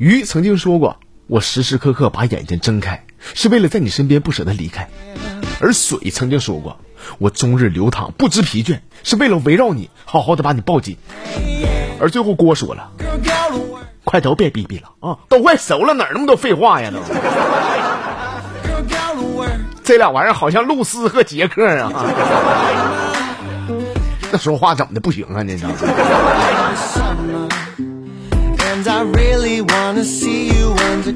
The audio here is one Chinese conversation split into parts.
鱼曾经说过，我时时刻刻把眼睛睁开，是为了在你身边不舍得离开；而水曾经说过，我终日流淌不知疲倦，是为了围绕你，好好的把你抱紧。而最后郭说了，快都别逼逼了啊，都快熟了，哪那么多废话呀都。这俩玩意儿好像露丝和杰克啊，那说话怎么的不行啊？你知道吗？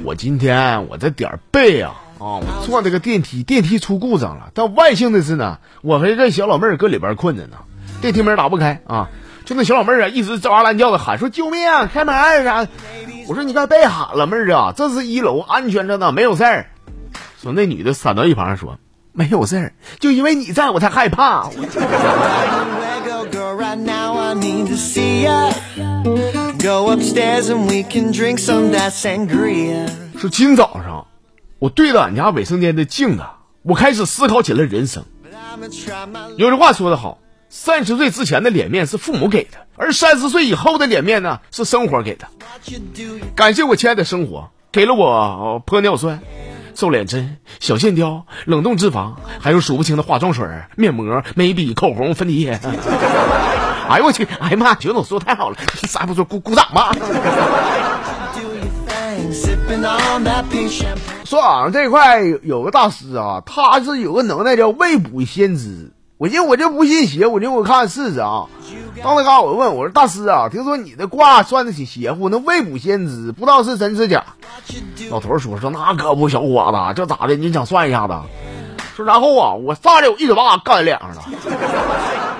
我今天我这点儿背啊啊！我坐这个电梯，电梯出故障了。但万幸的是呢，我和一个小老妹儿搁里边困着呢，电梯门打不开啊。就那小老妹儿啊，一直吱哇乱叫的喊说：“救命！啊开门啥？”我说：“你该别喊了，妹儿啊，这是一楼，安全着呢，没有事儿。”说那女的闪到一旁说：“没有事儿，就因为你在我才害怕。”说今早上，我对着俺家卫生间的镜子，我开始思考起了人生。有句话说得好，三十岁之前的脸面是父母给的，而三十岁以后的脸面呢，是生活给的。感谢我亲爱的生活，给了我玻尿酸。瘦脸针、小线雕、冷冻脂肪，还有数不清的化妆水、面膜、眉笔、口红、粉底液。哎呦我去！哎呀妈！九总说太好了，啥也不说，鼓鼓掌吧。说啊这块有个大师啊，他是有个能耐叫未卜先知。我寻思我就不信邪，我就我看试试啊。到那嘎我就问我说大师啊，听说你的卦算的挺邪乎，那未卜先知，不知道是真是假。老头说说那可不，小伙子，这咋的？你想算一下子？说然后啊，我上来我一嘴巴干脸上了，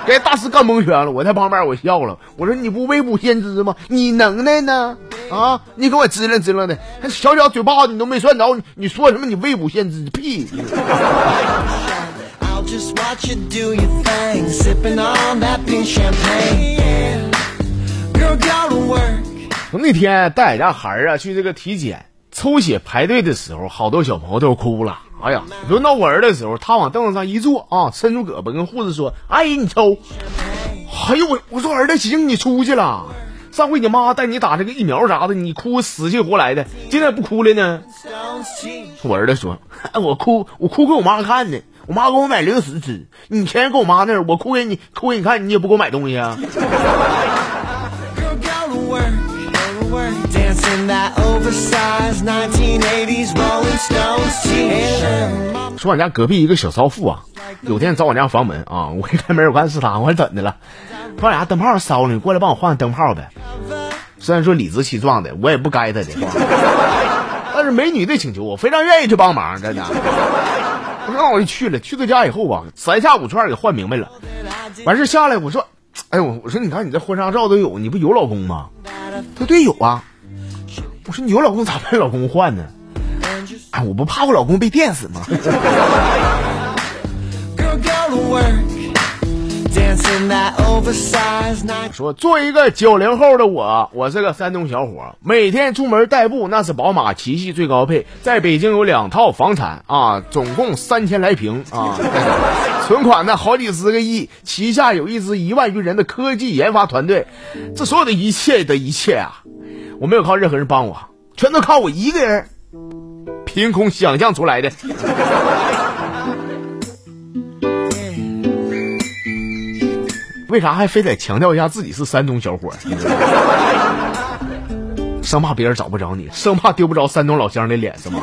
给大师干蒙圈了。我在旁边我笑了，我说你不未卜先知吗？你能耐呢？啊，你给我支棱支棱的，小小嘴巴子你都没算着，你说什么你未卜先知？屁！我那天带俺家孩儿啊去这个体检抽血排队的时候，好多小朋友都哭了。哎呀，轮到我儿的时候，他往凳子上一坐啊，伸出胳膊跟护士说：“阿姨，你抽。”哎呦我我说儿子行，你出去了。上回你妈带你打这个疫苗啥的，你哭死去活来的，今天不哭了呢？我儿子说：“我哭，我哭给我妈看呢。”我妈给我买零食吃，你钱搁我妈那儿，我哭给你哭给你看，你也不给我买东西啊。说俺家隔壁一个小少妇啊，有天找我家房门啊，我一开门我看是他，我说怎的了？说俺家灯泡烧了，你过来帮我换个灯泡呗。虽然说理直气壮的，我也不该他的，但是美女的请求，我非常愿意去帮忙，真的。那我就去了。去他家以后吧，三下五除二给换明白了。完事下来，我说：“哎呦，我说你看你这婚纱照都有，你不有老公吗？”他对有啊。我说你有老公咋没老公换呢？哎，我不怕我老公被电死吗？说作为一个九零后的我，我是个山东小伙，每天出门代步那是宝马七系最高配，在北京有两套房产啊，总共三千来平啊，存款呢好几十个亿，旗下有一支一万余人的科技研发团队，这所有的一切的一切啊，我没有靠任何人帮我，全都靠我一个人，凭空想象出来的。为啥还非得强调一下自己是山东小伙？生怕别人找不着你，生怕丢不着山东老乡的脸，是吗？